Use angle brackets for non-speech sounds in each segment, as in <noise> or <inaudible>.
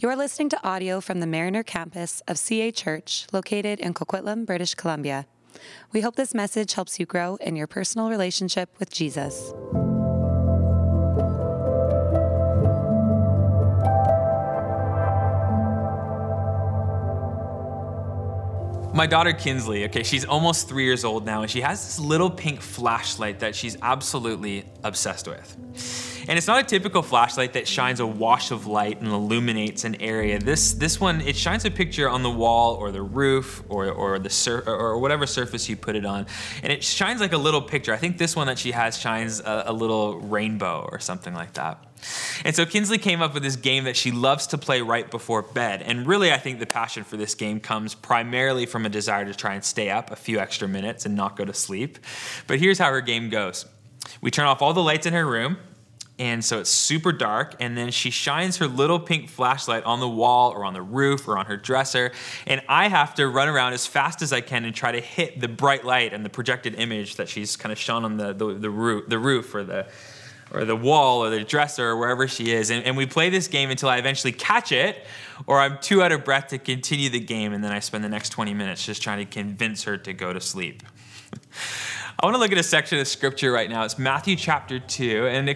You're listening to audio from the Mariner campus of CA Church, located in Coquitlam, British Columbia. We hope this message helps you grow in your personal relationship with Jesus. My daughter Kinsley, okay, she's almost three years old now, and she has this little pink flashlight that she's absolutely obsessed with. And it's not a typical flashlight that shines a wash of light and illuminates an area. This this one it shines a picture on the wall or the roof or or the sur- or whatever surface you put it on, and it shines like a little picture. I think this one that she has shines a, a little rainbow or something like that. And so Kinsley came up with this game that she loves to play right before bed. And really, I think the passion for this game comes primarily from a desire to try and stay up a few extra minutes and not go to sleep. But here's how her game goes we turn off all the lights in her room. And so it's super dark, and then she shines her little pink flashlight on the wall or on the roof or on her dresser. And I have to run around as fast as I can and try to hit the bright light and the projected image that she's kind of shone on the, the, the, roof, the roof or the, or the wall or the dresser or wherever she is. And, and, we play this game until I eventually catch it, or I'm too out of breath to continue the game, and then I spend the next 20 minutes just trying to convince her to go to sleep. <laughs> I want to look at a section of scripture right now. It's Matthew chapter 2, and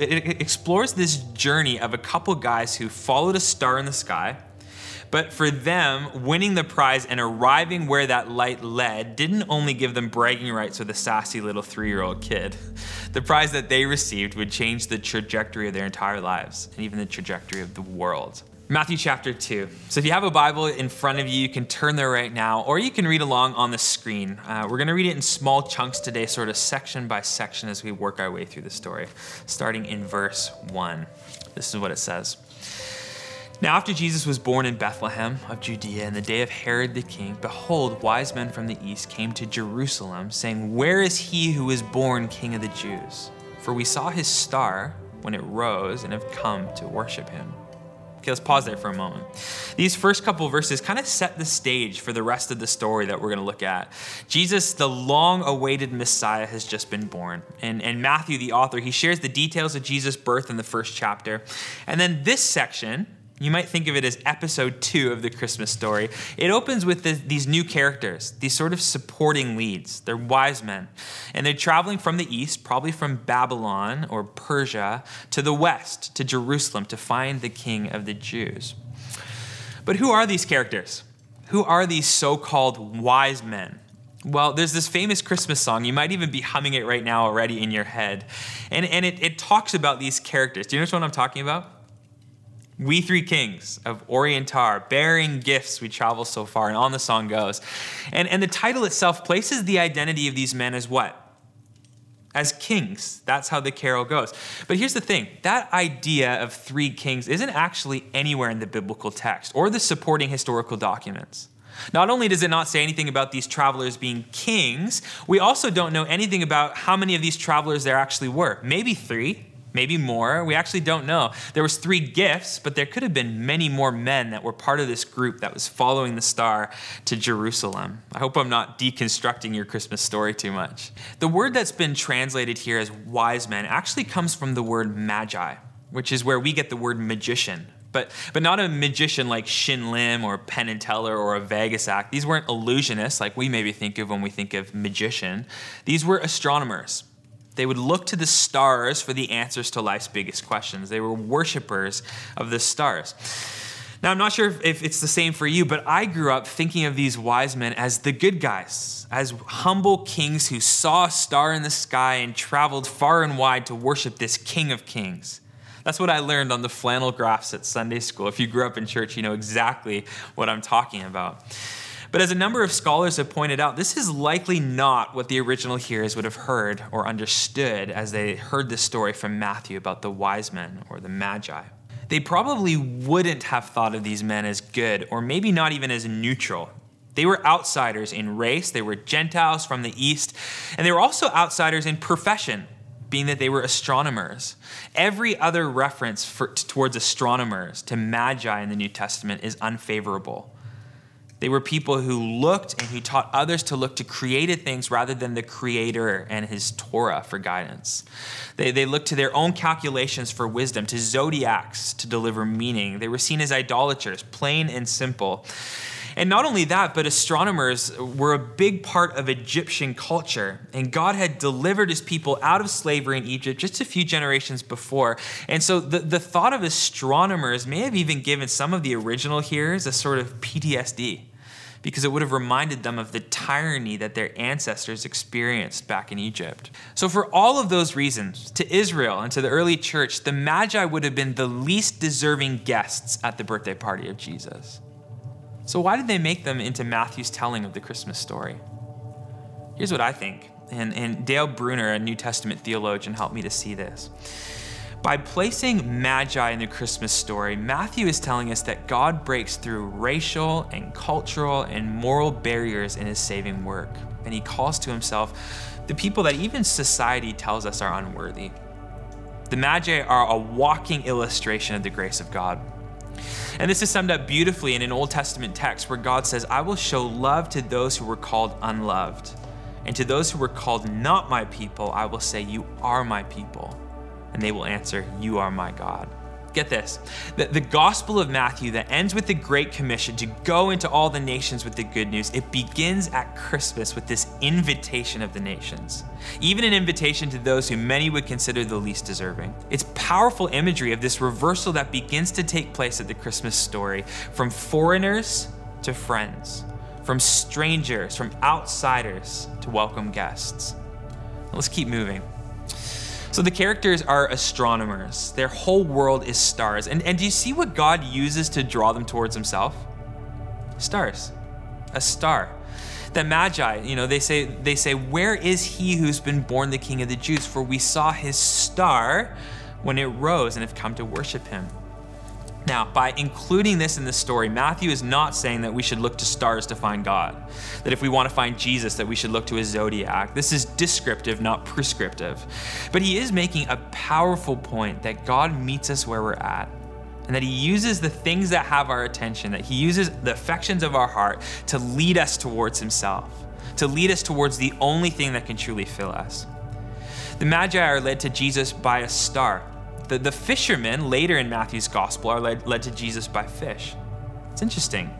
it explores this journey of a couple guys who followed a star in the sky but for them, winning the prize and arriving where that light led didn't only give them bragging rights with a sassy little three year old kid. <laughs> The prize that they received would change the trajectory of their entire lives and even the trajectory of the world. Matthew chapter 2. So if you have a Bible in front of you, you can turn there right now, or you can read along on the screen. Uh, we're going to read it in small chunks today, sort of section by section, as we work our way through the story, starting in verse 1. This is what it says. Now, after Jesus was born in Bethlehem of Judea in the day of Herod the king, behold, wise men from the east came to Jerusalem, saying, Where is he who is born king of the Jews? For we saw his star when it rose and have come to worship him. Okay, let's pause there for a moment. These first couple verses kind of set the stage for the rest of the story that we're going to look at. Jesus, the long awaited Messiah, has just been born. And, and Matthew, the author, he shares the details of Jesus' birth in the first chapter. And then this section, you might think of it as episode two of the Christmas story. It opens with the, these new characters, these sort of supporting leads. They're wise men. And they're traveling from the east, probably from Babylon or Persia, to the west, to Jerusalem, to find the king of the Jews. But who are these characters? Who are these so called wise men? Well, there's this famous Christmas song. You might even be humming it right now already in your head. And, and it, it talks about these characters. Do you know what I'm talking about? We three kings of Orient are, bearing gifts, we travel so far, and on the song goes. And, and the title itself places the identity of these men as what? As kings. That's how the carol goes. But here's the thing that idea of three kings isn't actually anywhere in the biblical text or the supporting historical documents. Not only does it not say anything about these travelers being kings, we also don't know anything about how many of these travelers there actually were. Maybe three, maybe more we actually don't know there was three gifts but there could have been many more men that were part of this group that was following the star to jerusalem i hope i'm not deconstructing your christmas story too much the word that's been translated here as wise men actually comes from the word magi which is where we get the word magician but, but not a magician like Shin Lim or Penn and Teller or a Vegas act. These weren't illusionists like we maybe think of when we think of magician. These were astronomers. They would look to the stars for the answers to life's biggest questions. They were worshipers of the stars. Now, I'm not sure if it's the same for you, but I grew up thinking of these wise men as the good guys, as humble kings who saw a star in the sky and traveled far and wide to worship this King of Kings. That's what I learned on the flannel graphs at Sunday school. If you grew up in church, you know exactly what I'm talking about. But as a number of scholars have pointed out, this is likely not what the original hearers would have heard or understood as they heard this story from Matthew about the wise men or the magi. They probably wouldn't have thought of these men as good or maybe not even as neutral. They were outsiders in race, they were Gentiles from the East, and they were also outsiders in profession, being that they were astronomers. Every other reference for, towards astronomers to magi in the New Testament is unfavorable. They were people who looked and who taught others to look to created things rather than the Creator and His Torah for guidance. They, they looked to their own calculations for wisdom, to zodiacs to deliver meaning. They were seen as idolaters, plain and simple. And not only that, but astronomers were a big part of Egyptian culture. And God had delivered his people out of slavery in Egypt just a few generations before. And so the, the thought of astronomers may have even given some of the original hearers a sort of PTSD because it would have reminded them of the tyranny that their ancestors experienced back in Egypt. So, for all of those reasons, to Israel and to the early church, the Magi would have been the least deserving guests at the birthday party of Jesus. So, why did they make them into Matthew's telling of the Christmas story? Here's what I think, and, and Dale Bruner, a New Testament theologian, helped me to see this. By placing Magi in the Christmas story, Matthew is telling us that God breaks through racial and cultural and moral barriers in his saving work, and he calls to himself the people that even society tells us are unworthy. The Magi are a walking illustration of the grace of God. And this is summed up beautifully in an Old Testament text where God says, I will show love to those who were called unloved. And to those who were called not my people, I will say, You are my people. And they will answer, You are my God. Get this the, the Gospel of Matthew that ends with the Great Commission to go into all the nations with the good news, it begins at Christmas with this invitation of the nations, even an invitation to those who many would consider the least deserving. It's powerful imagery of this reversal that begins to take place at the Christmas story from foreigners to friends, from strangers, from outsiders to welcome guests. Let's keep moving. So the characters are astronomers. Their whole world is stars. And, and do you see what God uses to draw them towards himself? Stars. A star. The Magi, you know, they say they say, Where is he who's been born the King of the Jews? For we saw his star when it rose and have come to worship him. Now, by including this in the story, Matthew is not saying that we should look to stars to find God, that if we want to find Jesus, that we should look to a zodiac. This is descriptive, not prescriptive. But he is making a powerful point that God meets us where we're at, and that he uses the things that have our attention, that he uses the affections of our heart to lead us towards himself, to lead us towards the only thing that can truly fill us. The Magi are led to Jesus by a star the, the fishermen later in Matthew's gospel are led, led to Jesus by fish. It's interesting.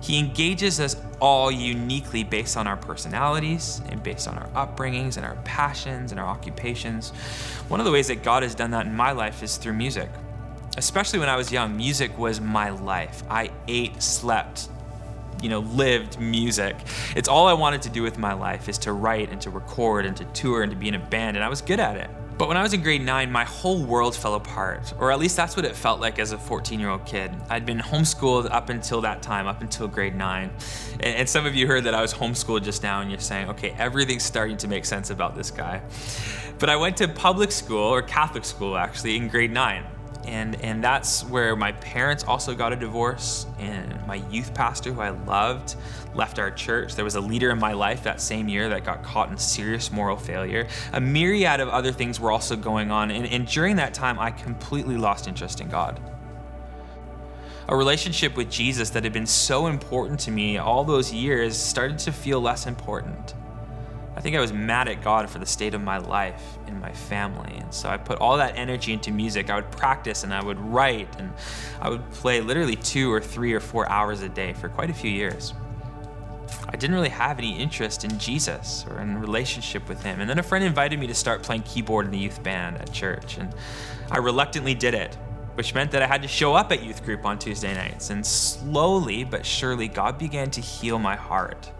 He engages us all uniquely based on our personalities and based on our upbringings and our passions and our occupations. One of the ways that God has done that in my life is through music. Especially when I was young, music was my life. I ate, slept, you know, lived music. It's all I wanted to do with my life is to write and to record and to tour and to be in a band, and I was good at it. But when I was in grade nine, my whole world fell apart, or at least that's what it felt like as a 14 year old kid. I'd been homeschooled up until that time, up until grade nine. And, some of you heard that I was homeschooled just now, and you're saying, okay, everything's starting to make sense about this guy. But I went to public school, or Catholic school actually, in grade nine and and that's where my parents also got a divorce and my youth pastor who i loved left our church. There was a leader in my life that same year that got caught in serious moral failure. A myriad of other things were also going on and, and during that time i completely lost interest in god. A relationship with jesus that had been so important to me all those years started to feel less important I think I was mad at God for the state of my life and my family. And so I put all that energy into music. I would practice and I would write and I would play literally two or three or four hours a day for quite a few years. I didn't really have any interest in Jesus or in relationship with him. And then a friend invited me to start playing keyboard in the youth band at church. And I reluctantly did it, which meant that I had to show up at youth group on Tuesday nights. And slowly but surely, God began to heal my heart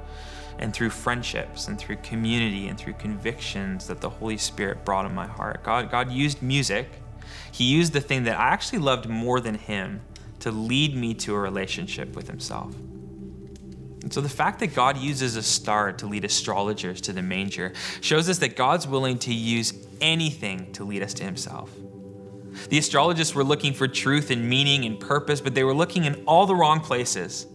and through friendships and through community and through convictions that the Holy Spirit brought in my heart. God, God used music. He used the thing that I actually loved more than Him to lead me to a relationship with Himself. And so the fact that God uses a star to lead astrologers to the manger shows us that God's willing to use anything to lead us to Himself. The astrologists were looking for truth and meaning and purpose, but they were looking in all the wrong places.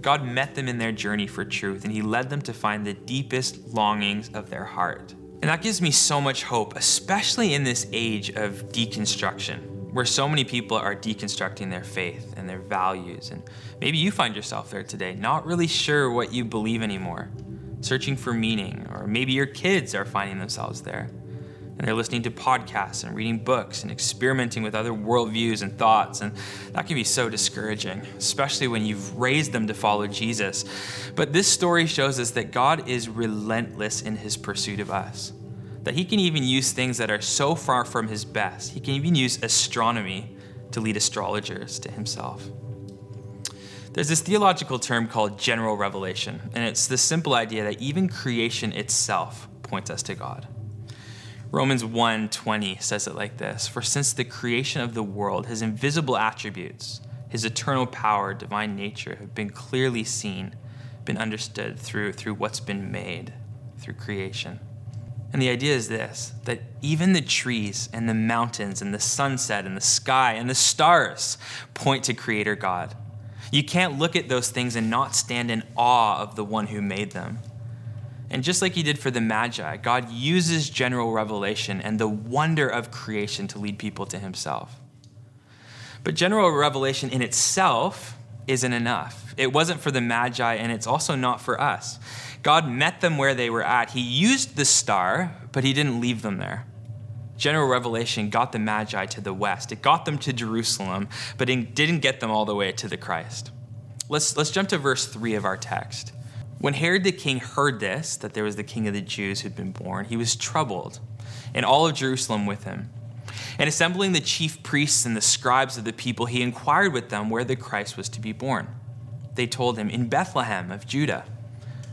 God met them in their journey for truth, and He led them to find the deepest longings of their heart. And that gives me so much hope, especially in this age of deconstruction. where so many people are deconstructing their faith and their values. And maybe you find yourself there today, not really sure what you believe anymore, searching for meaning, or maybe your kids are finding themselves there. And they're listening to podcasts and reading books and experimenting with other worldviews and thoughts. And that can be so discouraging, especially when you've raised them to follow Jesus. But this story shows us that God is relentless in his pursuit of us that he can even use things that are so far from his best. He can even use astronomy to lead astrologers to himself. There's this theological term called general revelation, and it's the simple idea that even creation itself points us to God. Romans 1:20 says it like this, "For since the creation of the world, his invisible attributes, his eternal power, divine nature have been clearly seen, been understood through through what's been made, through creation." And the idea is this that even the trees and the mountains and the sunset and the sky and the stars point to Creator God. You can't look at those things and not stand in awe of the one who made them. And just like he did for the Magi, God uses general revelation and the wonder of creation to lead people to himself. But general revelation in itself isn't enough. It wasn't for the Magi, and it's also not for us. God met them where they were at. He used the star, but he didn't leave them there. General revelation got the Magi to the west. It got them to Jerusalem, but it didn't get them all the way to the Christ. Let's, let's jump to verse 3 of our text. When Herod the king heard this, that there was the king of the Jews who'd been born, he was troubled, and all of Jerusalem with him. And assembling the chief priests and the scribes of the people, he inquired with them where the Christ was to be born. They told him, In Bethlehem of Judah.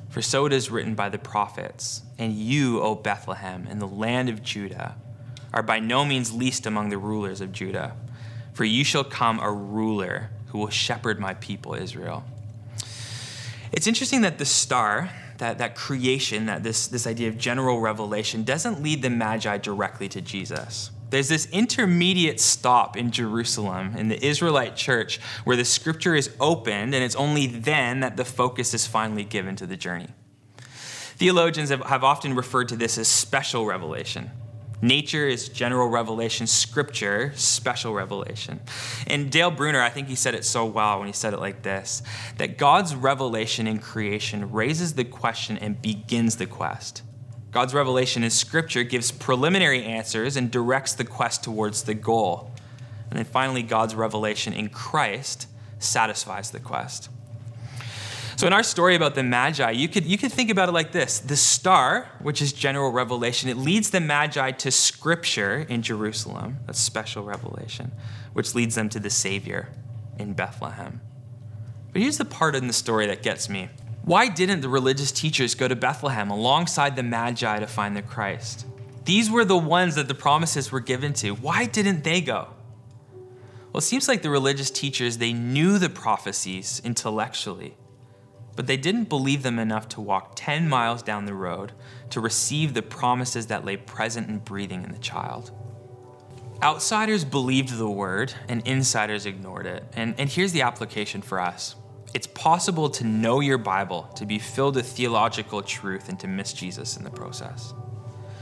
For so it is written by the prophets, and you, O Bethlehem, in the land of Judah, are by no means least among the rulers of Judah, for you shall come a ruler who will shepherd my people Israel. It's interesting that the star, that, that creation, that this, this idea of general revelation, doesn't lead the Magi directly to Jesus. There's this intermediate stop in Jerusalem, in the Israelite church, where the scripture is opened, and it's only then that the focus is finally given to the journey. Theologians have, have often referred to this as special revelation. Nature is general revelation, scripture, special revelation. And Dale Bruner, I think he said it so well when he said it like this that God's revelation in creation raises the question and begins the quest. God's revelation in Scripture gives preliminary answers and directs the quest towards the goal. And then finally, God's revelation in Christ satisfies the quest. So, in our story about the Magi, you could, you could think about it like this the star, which is general revelation, it leads the Magi to Scripture in Jerusalem, that's special revelation, which leads them to the Savior in Bethlehem. But here's the part in the story that gets me why didn't the religious teachers go to Bethlehem alongside the Magi to find the Christ? These were the ones that the promises were given to. Why didn't they go? Well, it seems like the religious teachers, they knew the prophecies intellectually, but they didn't believe them enough to walk 10 miles down the road to receive the promises that lay present and breathing in the child. Outsiders believed the word, and insiders ignored it. And, and here's the application for us it's possible to know your Bible, to be filled with theological truth, and to miss Jesus in the process.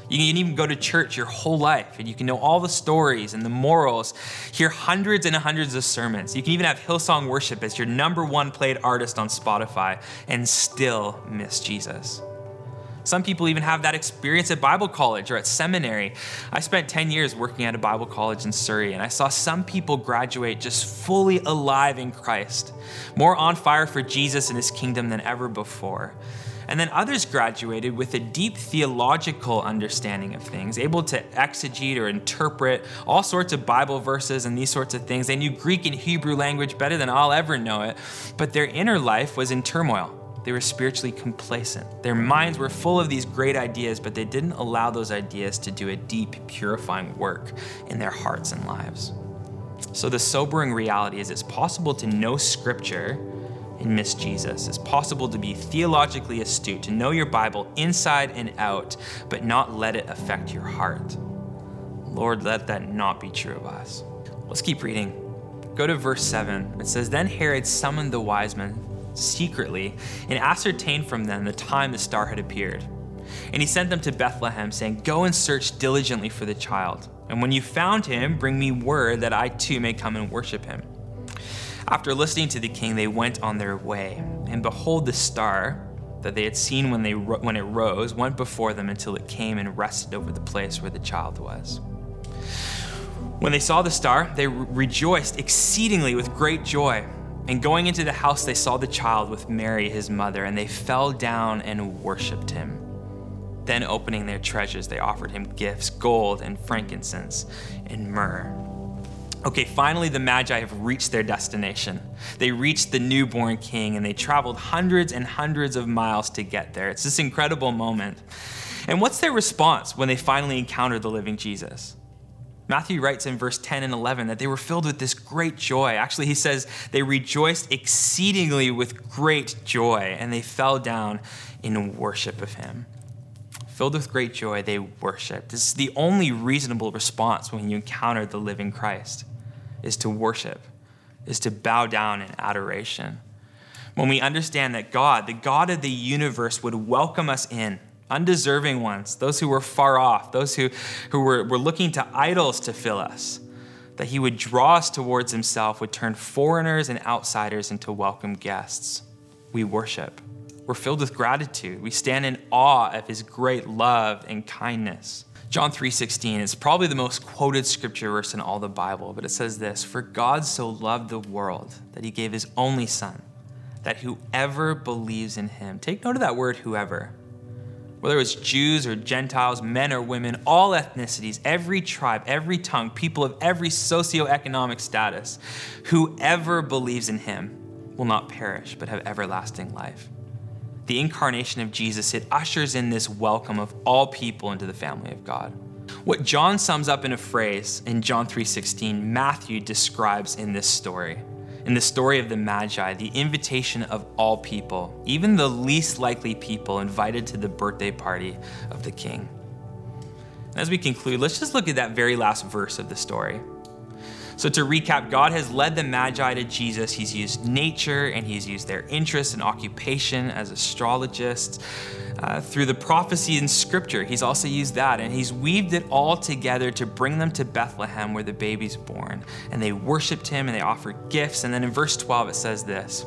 You can even go to church your whole life and you can know all the stories and the morals, hear hundreds and hundreds of sermons. You can even have Hillsong Worship as your number one played artist on Spotify and still miss Jesus. Some people even have that experience at Bible college or at seminary. I spent 10 years working at a Bible college in Surrey, and I saw some people graduate just fully alive in Christ, more on fire for Jesus and his kingdom than ever before. And then others graduated with a deep theological understanding of things, able to exegete or interpret all sorts of Bible verses and these sorts of things. They knew Greek and Hebrew language better than I'll ever know it, but their inner life was in turmoil. They were spiritually complacent. Their minds were full of these great ideas, but they didn't allow those ideas to do a deep, purifying work in their hearts and lives. So, the sobering reality is it's possible to know Scripture and miss Jesus. It's possible to be theologically astute, to know your Bible inside and out, but not let it affect your heart. Lord, let that not be true of us. Let's keep reading. Go to verse 7. It says, Then Herod summoned the wise men secretly and ascertained from them the time the star had appeared. And he sent them to Bethlehem, saying, Go and search diligently for the child. And when you found him, bring me word that I too may come and worship him. After listening to the king, they went on their way. And behold, the star that they had seen when, they, when it rose went before them until it came and rested over the place where the child was. When they saw the star, they re- rejoiced exceedingly with great joy. And going into the house, they saw the child with Mary, his mother, and they fell down and worshiped him. Then, opening their treasures, they offered him gifts gold and frankincense and myrrh. Okay, finally, the Magi have reached their destination. They reached the newborn king and they traveled hundreds and hundreds of miles to get there. It's this incredible moment. And what's their response when they finally encounter the living Jesus? Matthew writes in verse 10 and 11 that they were filled with this great joy. Actually, he says they rejoiced exceedingly with great joy and they fell down in worship of him. Filled with great joy, they worshiped. This is the only reasonable response when you encounter the living Christ is to worship, is to bow down in adoration. When we understand that God, the God of the universe, would welcome us in, undeserving ones, those who were far off, those who, who were, were looking to idols to fill us, that He would draw us towards Himself, would turn foreigners and outsiders into welcome guests. We worship. We're filled with gratitude. We stand in awe of His great love and kindness. John 3:16 is probably the most quoted scripture verse in all the Bible, but it says this, "For God so loved the world that he gave his only son, that whoever believes in him." Take note of that word whoever. Whether it's Jews or Gentiles, men or women, all ethnicities, every tribe, every tongue, people of every socioeconomic status, whoever believes in him will not perish but have everlasting life the incarnation of Jesus, it ushers in this welcome of all people into the family of God. What John sums up in a phrase in John 3:16, Matthew describes in this story. In the story of the Magi, the invitation of all people, even the least likely people invited to the birthday party of the king. As we conclude, let's just look at that very last verse of the story. So, to recap, God has led the Magi to Jesus. He's used nature and he's used their interest and occupation as astrologists. Uh, through the prophecy in Scripture, he's also used that, and he's weaved it all together to bring them to Bethlehem where the baby's born. And they worshiped him and they offered gifts. And then in verse 12, it says this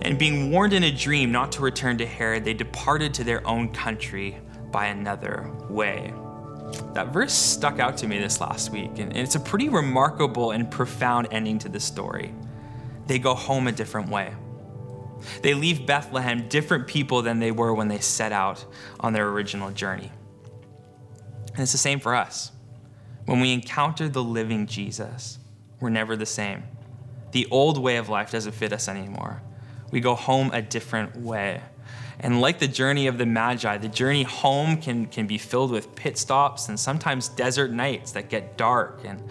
And being warned in a dream not to return to Herod, they departed to their own country by another way. That verse stuck out to me this last week, and it's a pretty remarkable and profound ending to the story. They go home a different way. They leave Bethlehem different people than they were when they set out on their original journey. And it's the same for us. When we encounter the living Jesus, we're never the same. The old way of life doesn't fit us anymore. We go home a different way. And like the journey of the Magi, the journey home can, can be filled with pit stops and sometimes desert nights that get dark. And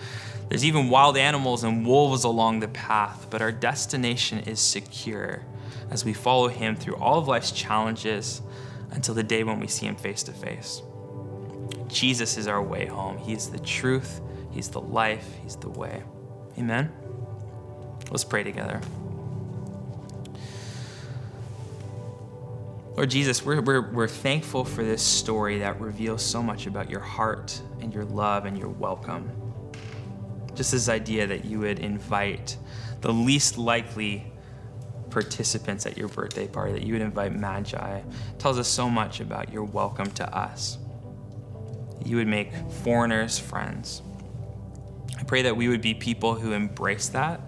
there's even wild animals and wolves along the path, but our destination is secure as we follow Him through all of life's challenges until the day when we see Him face to face. Jesus is our way home. He is the truth, He's the life, He's the way. Amen? Let's pray together. Lord Jesus, we're, we're, we're thankful for this story that reveals so much about your heart and your love and your welcome. Just this idea that you would invite the least likely participants at your birthday party, that you would invite Magi, tells us so much about your welcome to us. You would make foreigners friends. I pray that we would be people who embrace that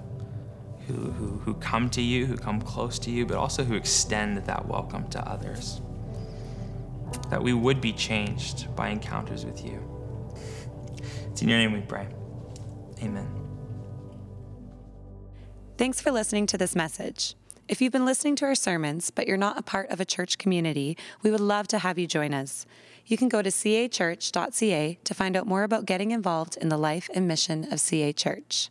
who, who, who come to you, who come close to you, but also who extend that welcome to others. That we would be changed by encounters with you. It's in your name we pray. Amen. Thanks for listening to this message. If you've been listening to our sermons, but you're not a part of a church community, we would love to have you join us. You can go to cachurch.ca to find out more about getting involved in the life and mission of CA Church.